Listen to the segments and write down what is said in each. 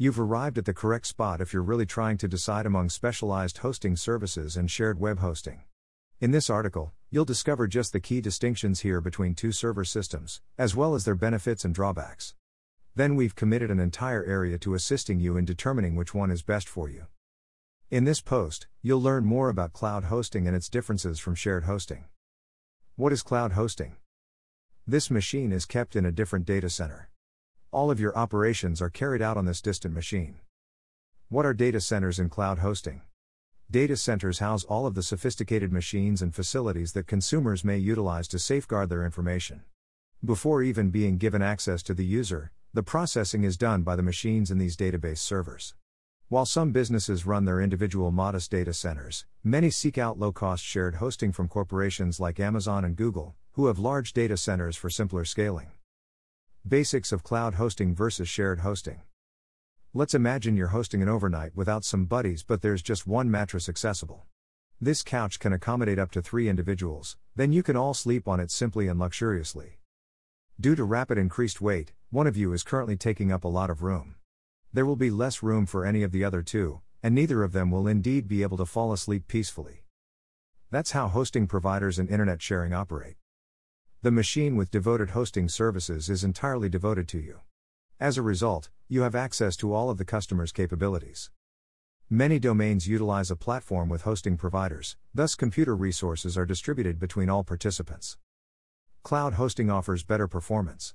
You've arrived at the correct spot if you're really trying to decide among specialized hosting services and shared web hosting. In this article, you'll discover just the key distinctions here between two server systems, as well as their benefits and drawbacks. Then we've committed an entire area to assisting you in determining which one is best for you. In this post, you'll learn more about cloud hosting and its differences from shared hosting. What is cloud hosting? This machine is kept in a different data center. All of your operations are carried out on this distant machine. What are data centers in cloud hosting? Data centers house all of the sophisticated machines and facilities that consumers may utilize to safeguard their information. Before even being given access to the user, the processing is done by the machines in these database servers. While some businesses run their individual modest data centers, many seek out low cost shared hosting from corporations like Amazon and Google, who have large data centers for simpler scaling. Basics of cloud hosting versus shared hosting. Let's imagine you're hosting an overnight without some buddies, but there's just one mattress accessible. This couch can accommodate up to three individuals, then you can all sleep on it simply and luxuriously. Due to rapid increased weight, one of you is currently taking up a lot of room. There will be less room for any of the other two, and neither of them will indeed be able to fall asleep peacefully. That's how hosting providers and internet sharing operate. The machine with devoted hosting services is entirely devoted to you. As a result, you have access to all of the customer's capabilities. Many domains utilize a platform with hosting providers, thus, computer resources are distributed between all participants. Cloud hosting offers better performance.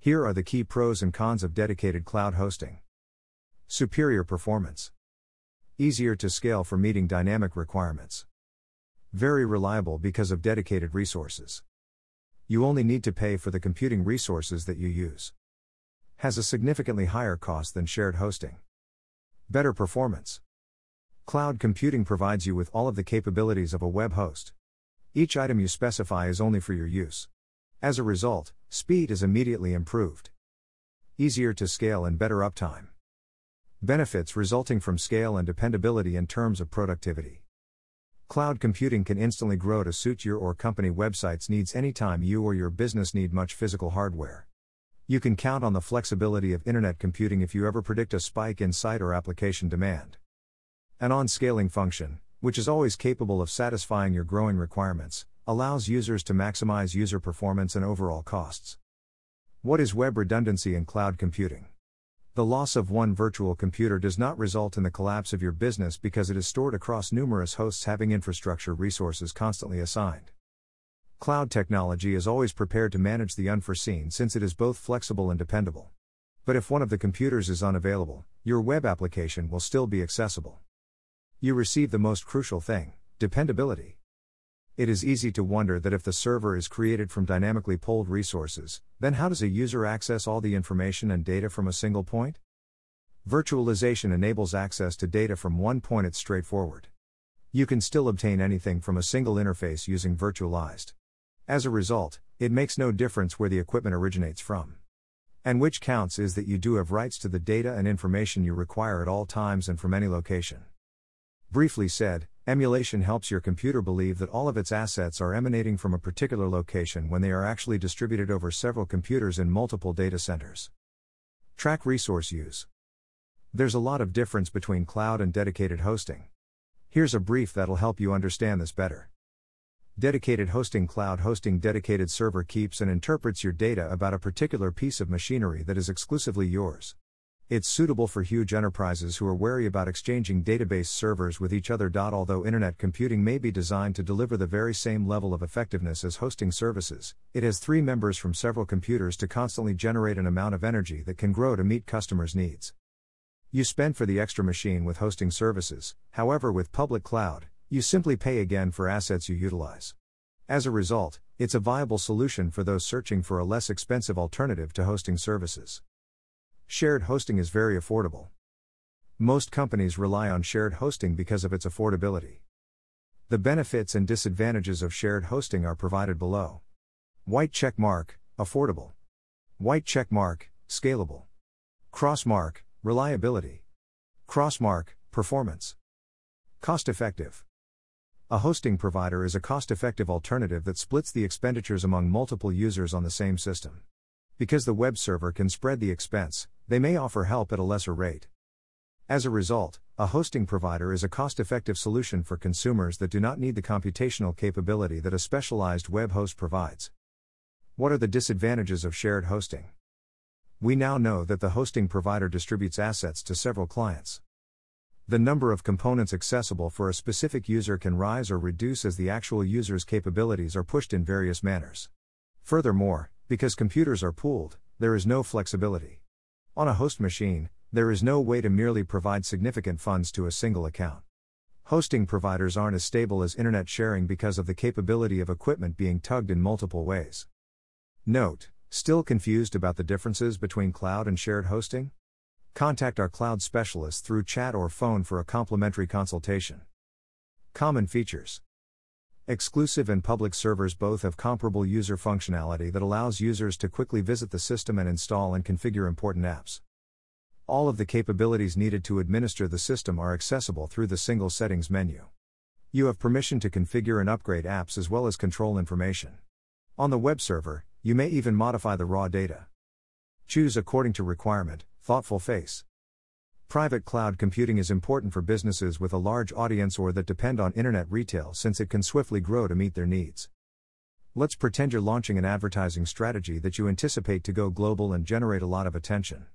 Here are the key pros and cons of dedicated cloud hosting superior performance, easier to scale for meeting dynamic requirements, very reliable because of dedicated resources. You only need to pay for the computing resources that you use has a significantly higher cost than shared hosting. Better performance. Cloud computing provides you with all of the capabilities of a web host. Each item you specify is only for your use. As a result, speed is immediately improved. Easier to scale and better uptime. Benefits resulting from scale and dependability in terms of productivity. Cloud computing can instantly grow to suit your or company website's needs anytime you or your business need much physical hardware. You can count on the flexibility of internet computing if you ever predict a spike in site or application demand. An on scaling function, which is always capable of satisfying your growing requirements, allows users to maximize user performance and overall costs. What is web redundancy in cloud computing? The loss of one virtual computer does not result in the collapse of your business because it is stored across numerous hosts having infrastructure resources constantly assigned. Cloud technology is always prepared to manage the unforeseen since it is both flexible and dependable. But if one of the computers is unavailable, your web application will still be accessible. You receive the most crucial thing dependability. It is easy to wonder that if the server is created from dynamically pooled resources, then how does a user access all the information and data from a single point? Virtualization enables access to data from one point, it's straightforward. You can still obtain anything from a single interface using virtualized. As a result, it makes no difference where the equipment originates from. And which counts is that you do have rights to the data and information you require at all times and from any location. Briefly said, emulation helps your computer believe that all of its assets are emanating from a particular location when they are actually distributed over several computers in multiple data centers. Track resource use. There's a lot of difference between cloud and dedicated hosting. Here's a brief that'll help you understand this better. Dedicated hosting Cloud hosting dedicated server keeps and interprets your data about a particular piece of machinery that is exclusively yours. It's suitable for huge enterprises who are wary about exchanging database servers with each other. Although internet computing may be designed to deliver the very same level of effectiveness as hosting services, it has three members from several computers to constantly generate an amount of energy that can grow to meet customers' needs. You spend for the extra machine with hosting services, however, with public cloud, you simply pay again for assets you utilize. As a result, it's a viable solution for those searching for a less expensive alternative to hosting services. Shared hosting is very affordable. Most companies rely on shared hosting because of its affordability. The benefits and disadvantages of shared hosting are provided below. White check mark, affordable. White check mark, scalable. Cross mark, reliability. Cross mark, performance. Cost effective. A hosting provider is a cost effective alternative that splits the expenditures among multiple users on the same system. Because the web server can spread the expense, they may offer help at a lesser rate. As a result, a hosting provider is a cost effective solution for consumers that do not need the computational capability that a specialized web host provides. What are the disadvantages of shared hosting? We now know that the hosting provider distributes assets to several clients. The number of components accessible for a specific user can rise or reduce as the actual user's capabilities are pushed in various manners. Furthermore, because computers are pooled, there is no flexibility. On a host machine, there is no way to merely provide significant funds to a single account. Hosting providers aren't as stable as internet sharing because of the capability of equipment being tugged in multiple ways. Note, still confused about the differences between cloud and shared hosting? Contact our cloud specialist through chat or phone for a complimentary consultation. Common features Exclusive and public servers both have comparable user functionality that allows users to quickly visit the system and install and configure important apps. All of the capabilities needed to administer the system are accessible through the single settings menu. You have permission to configure and upgrade apps as well as control information. On the web server, you may even modify the raw data. Choose according to requirement, thoughtful face. Private cloud computing is important for businesses with a large audience or that depend on internet retail since it can swiftly grow to meet their needs. Let's pretend you're launching an advertising strategy that you anticipate to go global and generate a lot of attention.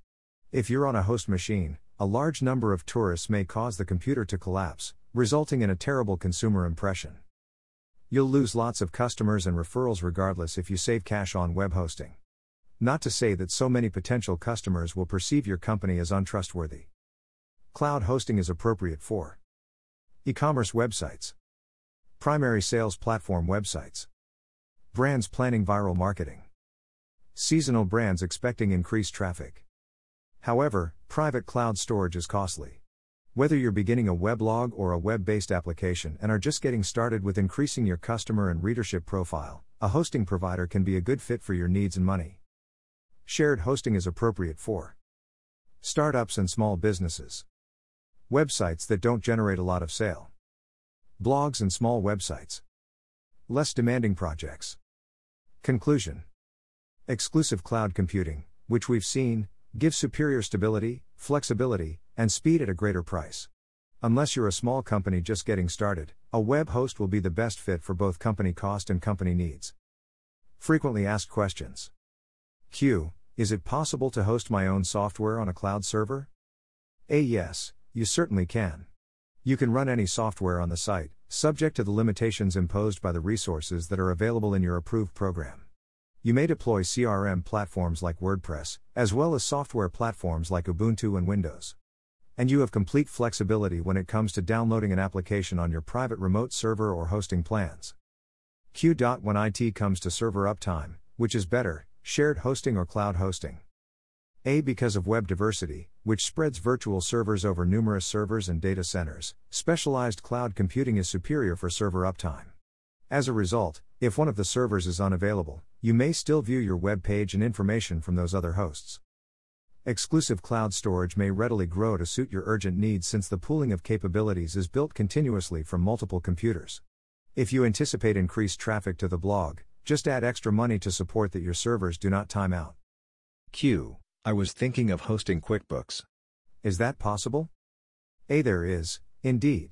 If you're on a host machine, a large number of tourists may cause the computer to collapse, resulting in a terrible consumer impression. You'll lose lots of customers and referrals regardless if you save cash on web hosting. Not to say that so many potential customers will perceive your company as untrustworthy. Cloud hosting is appropriate for e commerce websites, primary sales platform websites, brands planning viral marketing, seasonal brands expecting increased traffic. However, private cloud storage is costly. Whether you're beginning a weblog or a web based application and are just getting started with increasing your customer and readership profile, a hosting provider can be a good fit for your needs and money. Shared hosting is appropriate for startups and small businesses, websites that don't generate a lot of sale, blogs and small websites, less demanding projects. Conclusion Exclusive cloud computing, which we've seen, gives superior stability, flexibility, and speed at a greater price. Unless you're a small company just getting started, a web host will be the best fit for both company cost and company needs. Frequently asked questions. Q. Is it possible to host my own software on a cloud server? A. Yes, you certainly can. You can run any software on the site, subject to the limitations imposed by the resources that are available in your approved program. You may deploy CRM platforms like WordPress, as well as software platforms like Ubuntu and Windows. And you have complete flexibility when it comes to downloading an application on your private remote server or hosting plans. Q. When IT comes to server uptime, which is better, shared hosting or cloud hosting? A. Because of web diversity, which spreads virtual servers over numerous servers and data centers, specialized cloud computing is superior for server uptime. As a result, if one of the servers is unavailable, you may still view your web page and information from those other hosts. Exclusive cloud storage may readily grow to suit your urgent needs since the pooling of capabilities is built continuously from multiple computers. If you anticipate increased traffic to the blog, just add extra money to support that your servers do not time out. Q. I was thinking of hosting QuickBooks. Is that possible? A. There is, indeed.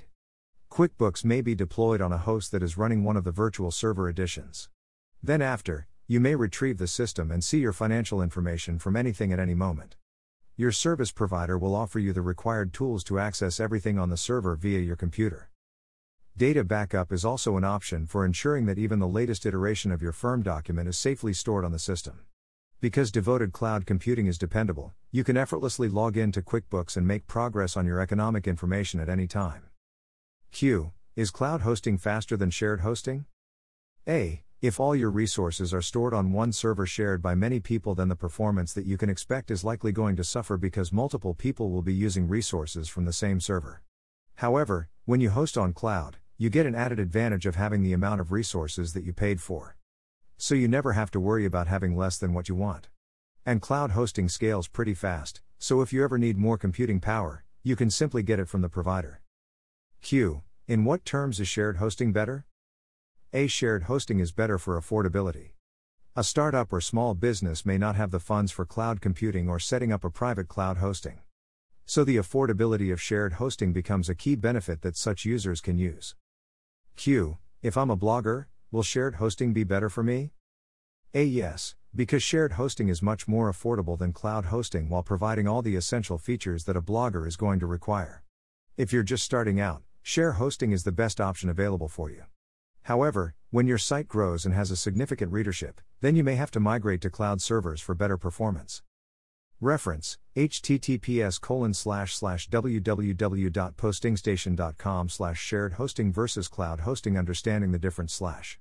QuickBooks may be deployed on a host that is running one of the virtual server editions. Then, after, you may retrieve the system and see your financial information from anything at any moment. Your service provider will offer you the required tools to access everything on the server via your computer. Data backup is also an option for ensuring that even the latest iteration of your firm document is safely stored on the system. Because devoted cloud computing is dependable, you can effortlessly log in to QuickBooks and make progress on your economic information at any time. Q. Is cloud hosting faster than shared hosting? A. If all your resources are stored on one server shared by many people, then the performance that you can expect is likely going to suffer because multiple people will be using resources from the same server. However, when you host on cloud, you get an added advantage of having the amount of resources that you paid for. So you never have to worry about having less than what you want. And cloud hosting scales pretty fast, so if you ever need more computing power, you can simply get it from the provider. Q. In what terms is shared hosting better? A shared hosting is better for affordability. A startup or small business may not have the funds for cloud computing or setting up a private cloud hosting. So the affordability of shared hosting becomes a key benefit that such users can use. Q. If I'm a blogger, will shared hosting be better for me? A. Yes, because shared hosting is much more affordable than cloud hosting while providing all the essential features that a blogger is going to require. If you're just starting out, share hosting is the best option available for you. However, when your site grows and has a significant readership, then you may have to migrate to cloud servers for better performance. Reference https colon slash slash www.postingstation.com slash shared hosting versus cloud hosting understanding the difference slash